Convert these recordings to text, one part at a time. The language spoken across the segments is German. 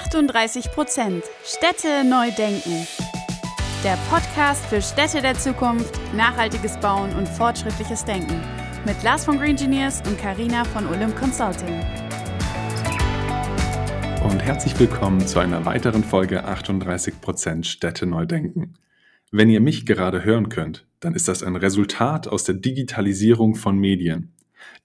38 Prozent Städte neu denken. Der Podcast für Städte der Zukunft, nachhaltiges Bauen und fortschrittliches Denken. Mit Lars von Green Engineers und Karina von Olymp Consulting. Und herzlich willkommen zu einer weiteren Folge 38 Prozent Städte neu denken. Wenn ihr mich gerade hören könnt, dann ist das ein Resultat aus der Digitalisierung von Medien.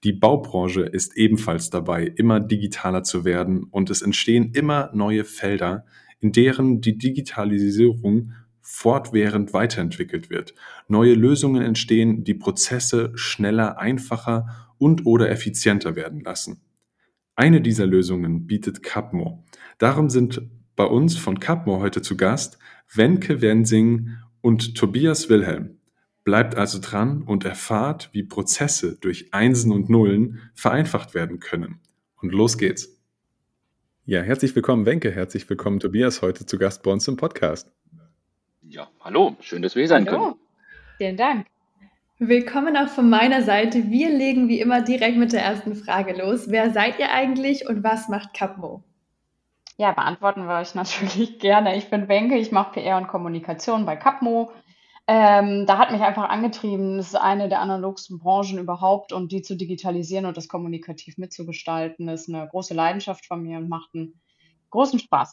Die Baubranche ist ebenfalls dabei, immer digitaler zu werden und es entstehen immer neue Felder, in deren die Digitalisierung fortwährend weiterentwickelt wird. Neue Lösungen entstehen, die Prozesse schneller, einfacher und oder effizienter werden lassen. Eine dieser Lösungen bietet Capmo. Darum sind bei uns von Capmo heute zu Gast Wenke Wensing und Tobias Wilhelm. Bleibt also dran und erfahrt, wie Prozesse durch Einsen und Nullen vereinfacht werden können. Und los geht's. Ja, herzlich willkommen, Wenke. Herzlich willkommen, Tobias, heute zu Gast bei uns im Podcast. Ja, hallo, schön, dass wir hier sein hallo. können. Vielen Dank. Willkommen auch von meiner Seite. Wir legen wie immer direkt mit der ersten Frage los. Wer seid ihr eigentlich und was macht Capmo? Ja, beantworten wir euch natürlich gerne. Ich bin Wenke, ich mache PR und Kommunikation bei Capmo. Ähm, da hat mich einfach angetrieben, das ist eine der analogsten Branchen überhaupt und die zu digitalisieren und das kommunikativ mitzugestalten, ist eine große Leidenschaft von mir und macht einen großen Spaß.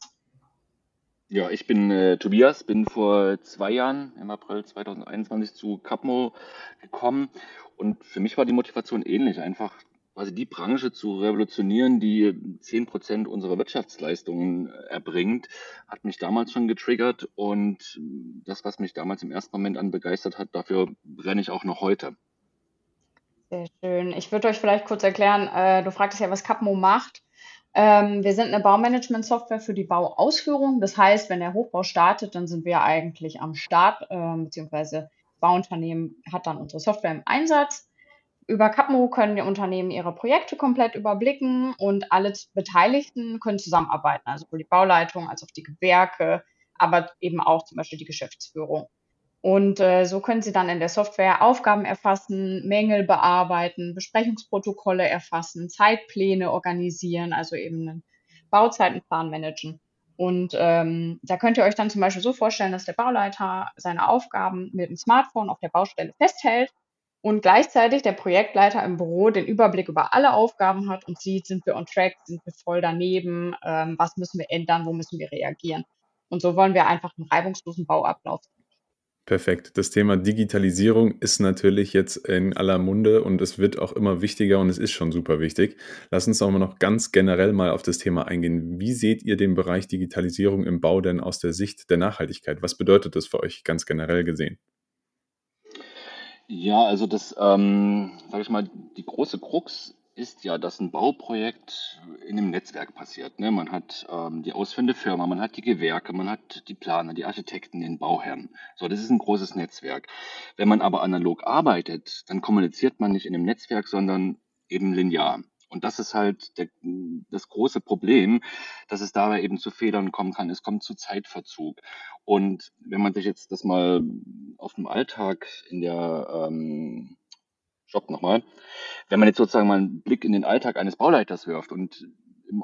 Ja, ich bin äh, Tobias, bin vor zwei Jahren im April 2021 zu Capmo gekommen und für mich war die Motivation ähnlich, einfach quasi die Branche zu revolutionieren, die 10 Prozent unserer Wirtschaftsleistungen äh, erbringt, hat mich damals schon getriggert und das, was mich damals im ersten Moment an begeistert hat, dafür brenne ich auch noch heute. Sehr schön. Ich würde euch vielleicht kurz erklären, äh, du fragtest ja, was Capmo macht. Ähm, wir sind eine Baumanagement-Software für die Bauausführung. Das heißt, wenn der Hochbau startet, dann sind wir eigentlich am Start, äh, beziehungsweise Bauunternehmen hat dann unsere Software im Einsatz. Über Capmo können die Unternehmen ihre Projekte komplett überblicken und alle Beteiligten können zusammenarbeiten, also sowohl die Bauleitung als auch die Gewerke, aber eben auch zum Beispiel die Geschäftsführung. Und äh, so können Sie dann in der Software Aufgaben erfassen, Mängel bearbeiten, Besprechungsprotokolle erfassen, Zeitpläne organisieren, also eben einen Bauzeitenplan managen. Und ähm, da könnt ihr euch dann zum Beispiel so vorstellen, dass der Bauleiter seine Aufgaben mit dem Smartphone auf der Baustelle festhält und gleichzeitig der Projektleiter im Büro den Überblick über alle Aufgaben hat und sieht, sind wir on track, sind wir voll daneben, ähm, was müssen wir ändern, wo müssen wir reagieren. Und so wollen wir einfach einen reibungslosen Bauablauf. Perfekt. Das Thema Digitalisierung ist natürlich jetzt in aller Munde und es wird auch immer wichtiger und es ist schon super wichtig. Lass uns auch mal noch ganz generell mal auf das Thema eingehen. Wie seht ihr den Bereich Digitalisierung im Bau denn aus der Sicht der Nachhaltigkeit? Was bedeutet das für euch ganz generell gesehen? Ja, also das, ähm, sage ich mal, die große Krux ist ja, dass ein Bauprojekt in einem Netzwerk passiert. Ne? Man hat ähm, die ausführende Firma, man hat die Gewerke, man hat die Planer, die Architekten, den Bauherren. So, das ist ein großes Netzwerk. Wenn man aber analog arbeitet, dann kommuniziert man nicht in einem Netzwerk, sondern eben linear. Und das ist halt der, das große Problem, dass es dabei eben zu Fehlern kommen kann. Es kommt zu Zeitverzug. Und wenn man sich jetzt das mal auf dem Alltag in der ähm, Stopp nochmal. Wenn man jetzt sozusagen mal einen Blick in den Alltag eines Bauleiters wirft und in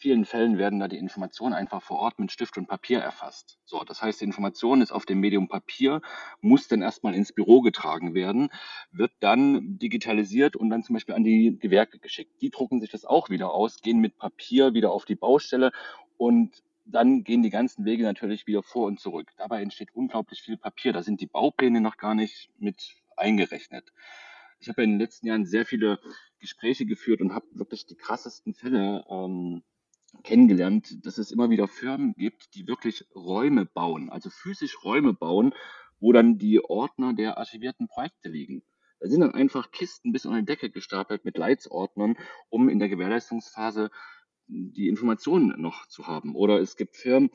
vielen Fällen werden da die Informationen einfach vor Ort mit Stift und Papier erfasst. So, das heißt, die Information ist auf dem Medium Papier, muss dann erstmal ins Büro getragen werden, wird dann digitalisiert und dann zum Beispiel an die Gewerke geschickt. Die drucken sich das auch wieder aus, gehen mit Papier wieder auf die Baustelle und dann gehen die ganzen Wege natürlich wieder vor und zurück. Dabei entsteht unglaublich viel Papier. Da sind die Baupläne noch gar nicht mit eingerechnet ich habe in den letzten Jahren sehr viele Gespräche geführt und habe wirklich die krassesten Fälle ähm, kennengelernt, dass es immer wieder Firmen gibt, die wirklich Räume bauen, also physisch Räume bauen, wo dann die Ordner der archivierten Projekte liegen. Da sind dann einfach Kisten bis unter die Decke gestapelt mit Leitsordnern, um in der Gewährleistungsphase die Informationen noch zu haben. Oder es gibt Firmen,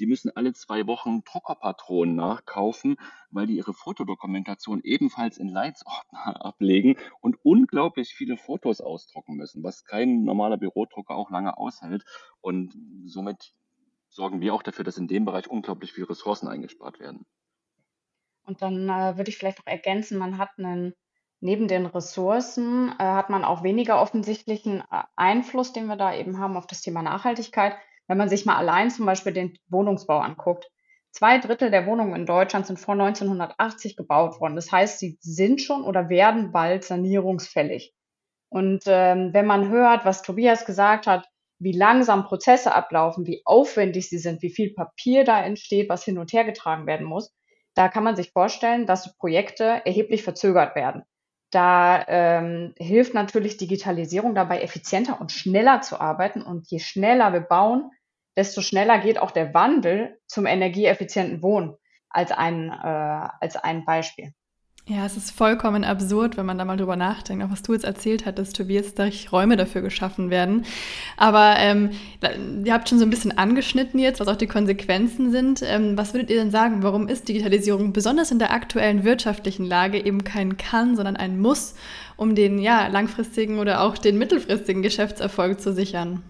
die müssen alle zwei Wochen Druckerpatronen nachkaufen, weil die ihre Fotodokumentation ebenfalls in Leitsordner ablegen und unglaublich viele Fotos ausdrucken müssen, was kein normaler Bürodrucker auch lange aushält. Und somit sorgen wir auch dafür, dass in dem Bereich unglaublich viele Ressourcen eingespart werden. Und dann äh, würde ich vielleicht noch ergänzen, man hat einen, neben den Ressourcen, äh, hat man auch weniger offensichtlichen äh, Einfluss, den wir da eben haben auf das Thema Nachhaltigkeit Wenn man sich mal allein zum Beispiel den Wohnungsbau anguckt, zwei Drittel der Wohnungen in Deutschland sind vor 1980 gebaut worden. Das heißt, sie sind schon oder werden bald sanierungsfällig. Und ähm, wenn man hört, was Tobias gesagt hat, wie langsam Prozesse ablaufen, wie aufwendig sie sind, wie viel Papier da entsteht, was hin und her getragen werden muss, da kann man sich vorstellen, dass Projekte erheblich verzögert werden. Da ähm, hilft natürlich Digitalisierung dabei, effizienter und schneller zu arbeiten. Und je schneller wir bauen, desto schneller geht auch der Wandel zum energieeffizienten Wohnen als ein, äh, als ein Beispiel. Ja, es ist vollkommen absurd, wenn man da mal drüber nachdenkt, auch was du jetzt erzählt hattest, Tobias, dass Räume dafür geschaffen werden. Aber ähm, ihr habt schon so ein bisschen angeschnitten jetzt, was auch die Konsequenzen sind. Ähm, was würdet ihr denn sagen, warum ist Digitalisierung besonders in der aktuellen wirtschaftlichen Lage eben kein Kann, sondern ein Muss, um den ja, langfristigen oder auch den mittelfristigen Geschäftserfolg zu sichern?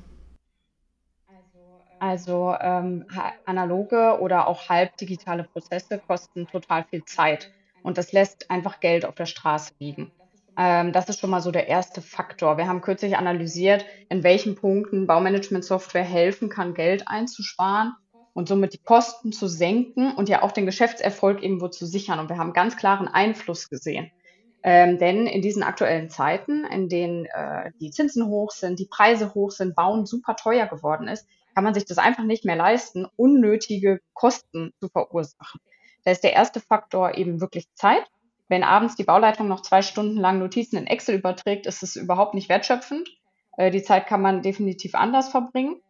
Also ähm, analoge oder auch halbdigitale Prozesse kosten total viel Zeit. Und das lässt einfach Geld auf der Straße liegen. Ähm, das ist schon mal so der erste Faktor. Wir haben kürzlich analysiert, in welchen Punkten Baumanagement-Software helfen kann, Geld einzusparen und somit die Kosten zu senken und ja auch den Geschäftserfolg irgendwo zu sichern. Und wir haben ganz klaren Einfluss gesehen. Ähm, denn in diesen aktuellen Zeiten, in denen äh, die Zinsen hoch sind, die Preise hoch sind, Bauen super teuer geworden ist, kann man sich das einfach nicht mehr leisten, unnötige Kosten zu verursachen. Da ist der erste Faktor eben wirklich Zeit. Wenn abends die Bauleitung noch zwei Stunden lang Notizen in Excel überträgt, ist es überhaupt nicht wertschöpfend. Äh, die Zeit kann man definitiv anders verbringen.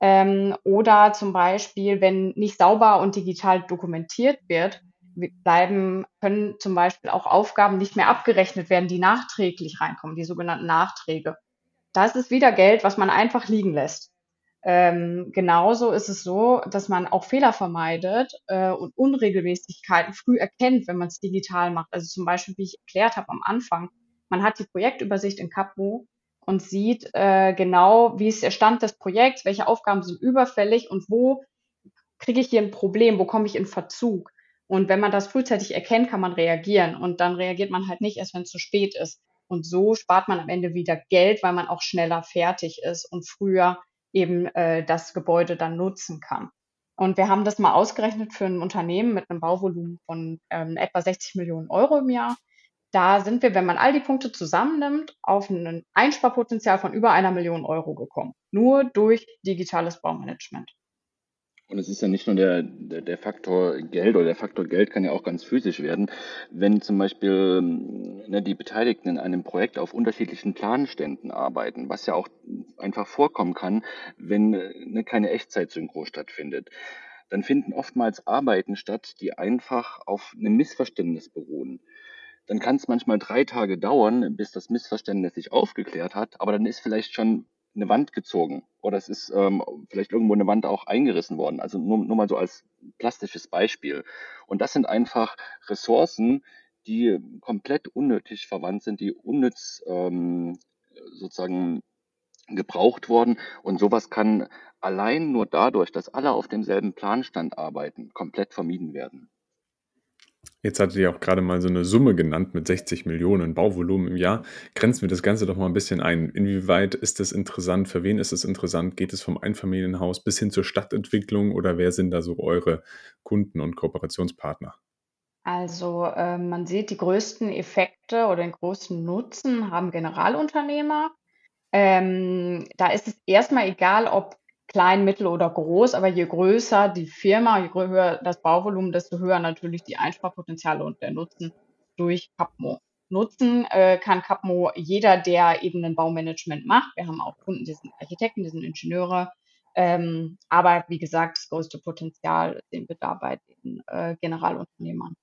Ähm, oder zum Beispiel, wenn nicht sauber und digital dokumentiert wird, bleiben, können zum Beispiel auch Aufgaben nicht mehr abgerechnet werden, die nachträglich reinkommen, die sogenannten Nachträge. Das ist wieder Geld, was man einfach liegen lässt. Ähm, genauso ist es so, dass man auch Fehler vermeidet äh, und Unregelmäßigkeiten früh erkennt, wenn man es digital macht. Also zum Beispiel, wie ich erklärt habe am Anfang, man hat die Projektübersicht in Capmo und sieht äh, genau, wie ist der Stand des Projekts, welche Aufgaben sind überfällig und wo kriege ich hier ein Problem, wo komme ich in Verzug. Und wenn man das frühzeitig erkennt, kann man reagieren und dann reagiert man halt nicht erst, wenn es zu spät ist. Und so spart man am Ende wieder Geld, weil man auch schneller fertig ist und früher eben äh, das Gebäude dann nutzen kann. Und wir haben das mal ausgerechnet für ein Unternehmen mit einem Bauvolumen von ähm, etwa 60 Millionen Euro im Jahr. Da sind wir, wenn man all die Punkte zusammennimmt, auf ein Einsparpotenzial von über einer Million Euro gekommen. Nur durch digitales Baumanagement. Und es ist ja nicht nur der, der, der, Faktor Geld oder der Faktor Geld kann ja auch ganz physisch werden. Wenn zum Beispiel ne, die Beteiligten in einem Projekt auf unterschiedlichen Planständen arbeiten, was ja auch einfach vorkommen kann, wenn ne, keine Echtzeit-Synchro stattfindet, dann finden oftmals Arbeiten statt, die einfach auf einem Missverständnis beruhen. Dann kann es manchmal drei Tage dauern, bis das Missverständnis sich aufgeklärt hat, aber dann ist vielleicht schon eine Wand gezogen oder es ist ähm, vielleicht irgendwo eine Wand auch eingerissen worden. Also nur, nur mal so als plastisches Beispiel. Und das sind einfach Ressourcen, die komplett unnötig verwandt sind, die unnütz ähm, sozusagen gebraucht worden. Und sowas kann allein nur dadurch, dass alle auf demselben Planstand arbeiten, komplett vermieden werden. Jetzt hattet ihr auch gerade mal so eine Summe genannt mit 60 Millionen Bauvolumen im Jahr. Grenzen wir das Ganze doch mal ein bisschen ein. Inwieweit ist das interessant? Für wen ist es interessant? Geht es vom Einfamilienhaus bis hin zur Stadtentwicklung oder wer sind da so eure Kunden und Kooperationspartner? Also äh, man sieht, die größten Effekte oder den größten Nutzen haben Generalunternehmer. Ähm, da ist es erstmal egal, ob klein, mittel oder groß, aber je größer die Firma, je höher das Bauvolumen, desto höher natürlich die Einsparpotenziale und der Nutzen durch Capmo. Nutzen äh, kann Capmo jeder, der eben ein Baumanagement macht. Wir haben auch Kunden, die sind Architekten, die sind Ingenieure. Ähm, aber wie gesagt, das größte Potenzial sehen wir da bei den äh, Generalunternehmern.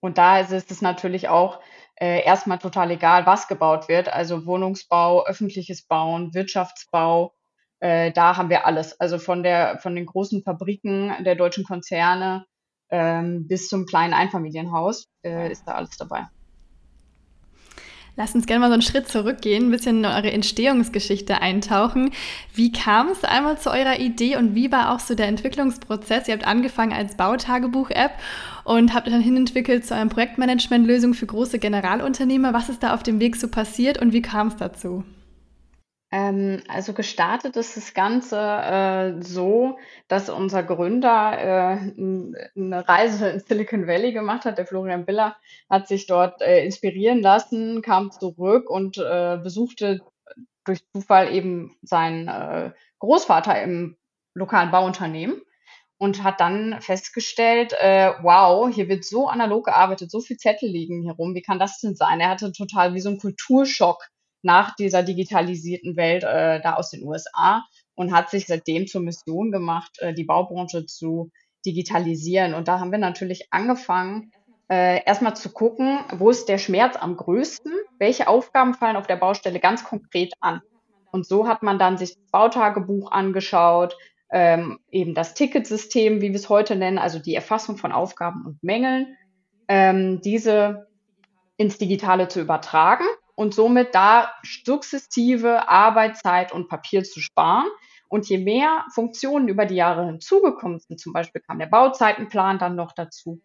Und da ist es natürlich auch äh, erstmal total egal, was gebaut wird. Also Wohnungsbau, öffentliches Bauen, Wirtschaftsbau, äh, da haben wir alles. Also von der, von den großen Fabriken der deutschen Konzerne ähm, bis zum kleinen Einfamilienhaus äh, ist da alles dabei. Lass uns gerne mal so einen Schritt zurückgehen, ein bisschen in eure Entstehungsgeschichte eintauchen. Wie kam es einmal zu eurer Idee und wie war auch so der Entwicklungsprozess? Ihr habt angefangen als Bautagebuch-App und habt dann hinentwickelt zu einer Projektmanagement-Lösung für große Generalunternehmer. Was ist da auf dem Weg so passiert und wie kam es dazu? Ähm, also gestartet ist das Ganze äh, so, dass unser Gründer äh, eine Reise in Silicon Valley gemacht hat. Der Florian Biller hat sich dort äh, inspirieren lassen, kam zurück und äh, besuchte durch Zufall eben seinen äh, Großvater im lokalen Bauunternehmen und hat dann festgestellt, äh, wow, hier wird so analog gearbeitet, so viel Zettel liegen hier rum, wie kann das denn sein? Er hatte total wie so einen Kulturschock nach dieser digitalisierten Welt äh, da aus den USA und hat sich seitdem zur Mission gemacht, äh, die Baubranche zu digitalisieren. Und da haben wir natürlich angefangen, äh, erstmal zu gucken, wo ist der Schmerz am größten, welche Aufgaben fallen auf der Baustelle ganz konkret an. Und so hat man dann sich das Bautagebuch angeschaut, ähm, eben das Ticketsystem, wie wir es heute nennen, also die Erfassung von Aufgaben und Mängeln, ähm, diese ins Digitale zu übertragen und somit da sukzessive Arbeitszeit und Papier zu sparen. Und je mehr Funktionen über die Jahre hinzugekommen sind, zum Beispiel kam der Bauzeitenplan dann noch dazu,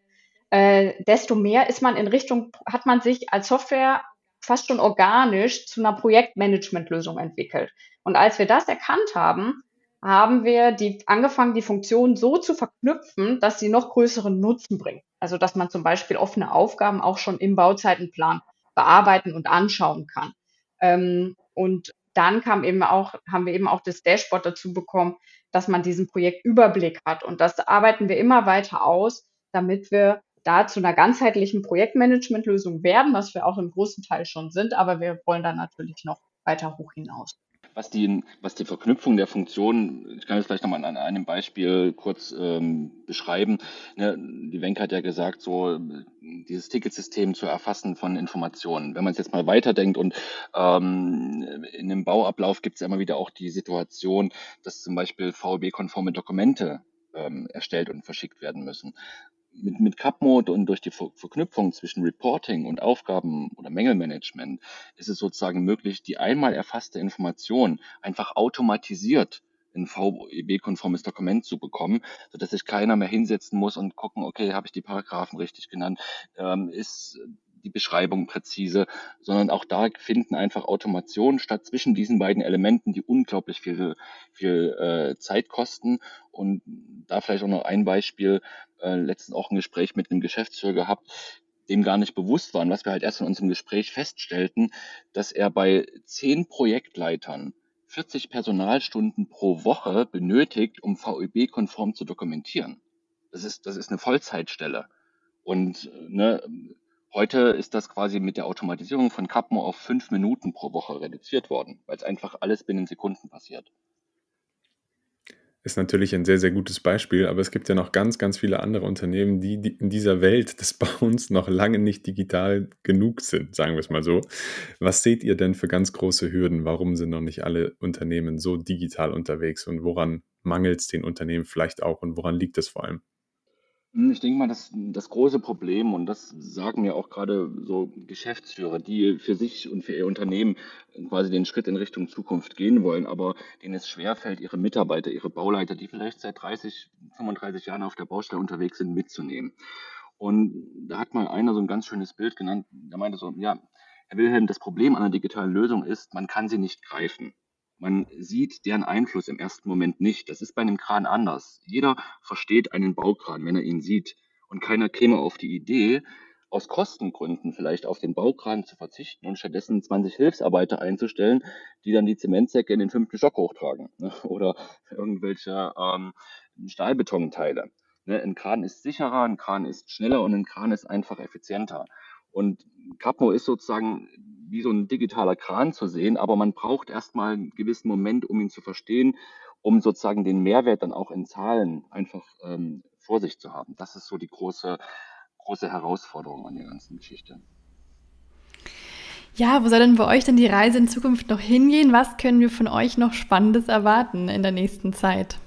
äh, desto mehr ist man in Richtung, hat man sich als Software fast schon organisch zu einer Projektmanagementlösung entwickelt. Und als wir das erkannt haben, haben wir die, angefangen, die Funktion so zu verknüpfen, dass sie noch größeren Nutzen bringt. Also, dass man zum Beispiel offene Aufgaben auch schon im Bauzeitenplan bearbeiten und anschauen kann. Ähm, und dann kam eben auch, haben wir eben auch das Dashboard dazu bekommen, dass man diesen Projektüberblick hat. Und das arbeiten wir immer weiter aus, damit wir da zu einer ganzheitlichen Projektmanagementlösung werden, was wir auch im großen Teil schon sind, aber wir wollen dann natürlich noch weiter hoch hinaus. Was die, was die Verknüpfung der Funktionen, ich kann das vielleicht nochmal an einem Beispiel kurz ähm, beschreiben. Ne, die Wenk hat ja gesagt, so dieses Ticketsystem zu erfassen von Informationen. Wenn man es jetzt mal weiterdenkt und ähm, in dem Bauablauf gibt es ja immer wieder auch die Situation, dass zum Beispiel VEB-konforme Dokumente ähm, erstellt und verschickt werden müssen mit, mit CapMode und durch die Ver Verknüpfung zwischen Reporting und Aufgaben oder Mängelmanagement ist es sozusagen möglich, die einmal erfasste Information einfach automatisiert ein VEB-konformes Dokument zu bekommen, sodass sich keiner mehr hinsetzen muss und gucken, okay, habe ich die Paragraphen richtig genannt, ähm, ist die Beschreibung präzise, sondern auch da finden einfach Automationen statt zwischen diesen beiden Elementen, die unglaublich viel, viel äh, Zeit kosten. Und da vielleicht auch noch ein Beispiel, äh, letztens auch ein Gespräch mit einem Geschäftsführer gehabt, dem gar nicht bewusst waren, was wir halt erst in unserem Gespräch feststellten, dass er bei zehn Projektleitern 40 Personalstunden pro Woche benötigt, um VÖB-konform zu dokumentieren. Das ist, das ist eine Vollzeitstelle. Und ne, Heute ist das quasi mit der Automatisierung von Capmo auf fünf Minuten pro Woche reduziert worden, weil es einfach alles binnen Sekunden passiert. Ist natürlich ein sehr, sehr gutes Beispiel, aber es gibt ja noch ganz, ganz viele andere Unternehmen, die, in dieser Welt des Bauens noch lange nicht digital genug sind, sagen wir es mal so. Was seht ihr denn für ganz große Hürden? Warum sind noch nicht alle Unternehmen so digital unterwegs und woran mangelt es den Unternehmen vielleicht auch und woran liegt es vor allem? Hm, ich denke mal, das, das große Problem, und das sagen mir auch gerade so Geschäftsführer, die für sich und für ihr Unternehmen quasi den Schritt in Richtung Zukunft gehen wollen, aber denen es schwerfällt, ihre Mitarbeiter, ihre Bauleiter, die vielleicht seit 30, 35 Jahren auf der Baustelle unterwegs sind, mitzunehmen. Und da hat mal einer so ein ganz schönes Bild genannt, der meinte so, ja, Herr Wilhelm, das Problem an einer digitalen Lösung ist, man kann sie nicht greifen. Man sieht deren Einfluss im ersten Moment nicht. Das ist bei einem Kran anders. Jeder versteht einen Baukran, wenn er ihn sieht. Und keiner käme auf die Idee, aus Kostengründen vielleicht auf den Baukran zu verzichten und stattdessen 20 Hilfsarbeiter einzustellen, die dann die Zementsäcke in den fünften Stock hochtragen ne? oder irgendwelche ähm, Stahlbetonteile. Ne? Ein Kran ist sicherer, ein Kran ist schneller und ein Kran ist einfach effizienter. Und Capmo ist sozusagen wie so ein digitaler Kran zu sehen, aber man braucht erstmal einen gewissen Moment, um ihn zu verstehen, um sozusagen den Mehrwert dann auch in Zahlen einfach ähm, vor sich zu haben. Das ist so die große, große Herausforderung an der ganzen Geschichte. Ja, wo soll denn bei euch denn die Reise in Zukunft noch hingehen? Was können wir von euch noch Spannendes erwarten in der nächsten Zeit?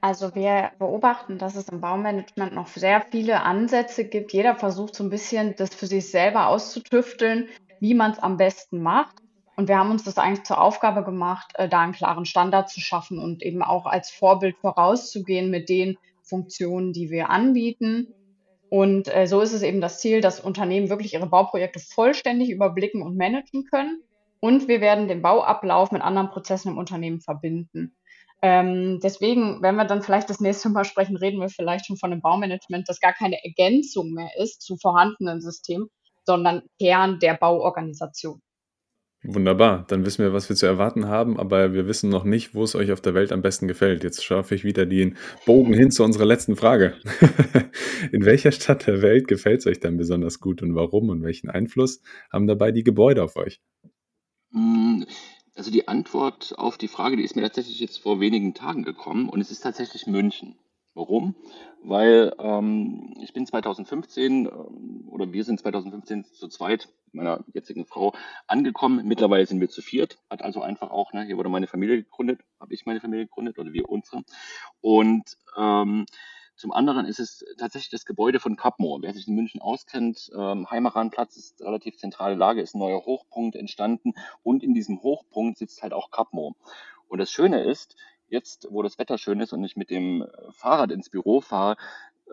Also wir beobachten, dass es im Baumanagement noch sehr viele Ansätze gibt. Jeder versucht so ein bisschen, das für sich selber auszutüfteln, wie man es am besten macht. Und wir haben uns das eigentlich zur Aufgabe gemacht, äh, da einen klaren Standard zu schaffen und eben auch als Vorbild vorauszugehen mit den Funktionen, die wir anbieten. Und äh, so ist es eben das Ziel, dass Unternehmen wirklich ihre Bauprojekte vollständig überblicken und managen können und wir werden den Bauablauf mit anderen Prozessen im Unternehmen verbinden. Ähm, deswegen, wenn wir dann vielleicht das nächste Mal sprechen, reden wir vielleicht schon von einem Baumanagement, das gar keine Ergänzung mehr ist zu vorhandenen Systemen, sondern Kern der Bauorganisation. Wunderbar, dann wissen wir, was wir zu erwarten haben, aber wir wissen noch nicht, wo es euch auf der Welt am besten gefällt. Jetzt schaffe ich wieder den Bogen hin zu unserer letzten Frage. In welcher Stadt der Welt gefällt es euch dann besonders gut und warum und welchen Einfluss haben dabei die Gebäude auf euch? Hm, also die Antwort auf die Frage, die ist mir tatsächlich jetzt vor wenigen Tagen gekommen und es ist tatsächlich München. Warum? Weil ähm, ich bin 2015 ähm, oder wir sind 2015 zu zweit meiner jetzigen Frau angekommen. Mittlerweile sind wir zu viert. Hat also einfach auch, ne, hier wurde meine Familie gegründet, habe ich meine Familie gegründet oder wir unsere. Und ähm, zum anderen ist es tatsächlich das Gebäude von Capmo. Wer sich in München auskennt, ähm, Heimaranplatz ist relativ zentrale Lage, ist ein neuer Hochpunkt entstanden und in diesem Hochpunkt sitzt halt auch Capmo. Und das Schöne ist, jetzt, wo das Wetter schön ist und ich mit dem Fahrrad ins Büro fahre,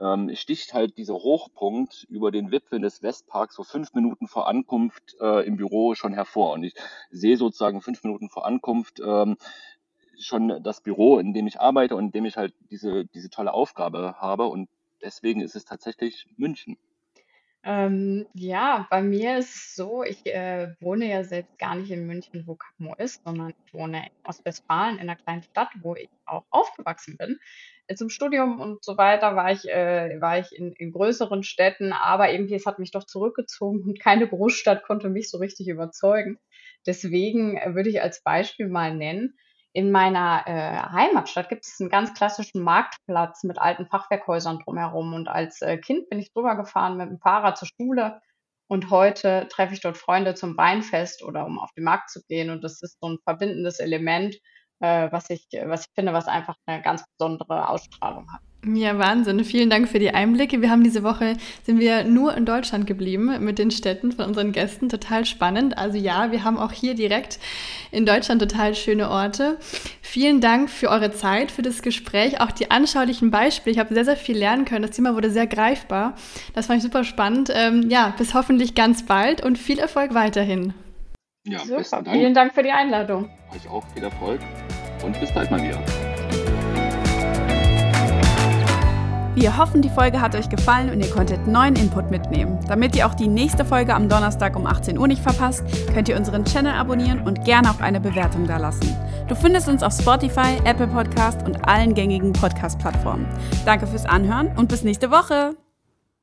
ähm, sticht halt dieser Hochpunkt über den Wipfeln des Westparks so fünf Minuten vor Ankunft äh, im Büro schon hervor. Und ich sehe sozusagen fünf Minuten vor Ankunft ähm, schon das Büro, in dem ich arbeite und in dem ich halt diese, diese tolle Aufgabe habe. Und deswegen ist es tatsächlich München. Ähm, ja, bei mir ist es so, ich äh, wohne ja selbst gar nicht in München, wo Capmo ist, sondern ich wohne in Ostwestfalen, in einer kleinen Stadt, wo ich auch aufgewachsen bin. Zum Studium und so weiter war ich, äh, war ich in, in größeren Städten, aber irgendwie es hat mich doch zurückgezogen und keine Großstadt konnte mich so richtig überzeugen. Deswegen äh, würde ich als Beispiel mal nennen, in meiner äh, Heimatstadt gibt es einen ganz klassischen Marktplatz mit alten Fachwerkhäusern drumherum. Und als äh, Kind bin ich drüber gefahren mit dem Fahrrad zur Schule. Und heute treffe ich dort Freunde zum Weinfest oder um auf den Markt zu gehen. Und das ist so ein verbindendes Element, äh, was, ich, was ich finde, was einfach eine ganz besondere Ausstrahlung hat. Ja, Wahnsinn. Vielen Dank für die Einblicke. Wir haben diese Woche, sind wir nur in Deutschland geblieben mit den Städten von unseren Gästen. Total spannend. Also ja, wir haben auch hier direkt in Deutschland total schöne Orte. Vielen Dank für eure Zeit, für das Gespräch, auch die anschaulichen Beispiele. Ich habe sehr, sehr viel lernen können. Das Thema wurde sehr greifbar. Das fand ich super spannend. Ähm, ja, bis hoffentlich ganz bald und viel Erfolg weiterhin. Ja, super. Dank. Vielen Dank für die Einladung. Euch auch viel Erfolg und bis bald mal wieder. Wir hoffen, die Folge hat euch gefallen und ihr konntet neuen Input mitnehmen. Damit ihr auch die nächste Folge am Donnerstag um 18 Uhr nicht verpasst, könnt ihr unseren Channel abonnieren und gerne auch eine Bewertung dalassen. Du findest uns auf Spotify, Apple Podcast und allen gängigen Podcast-Plattformen. Danke fürs Anhören und bis nächste Woche.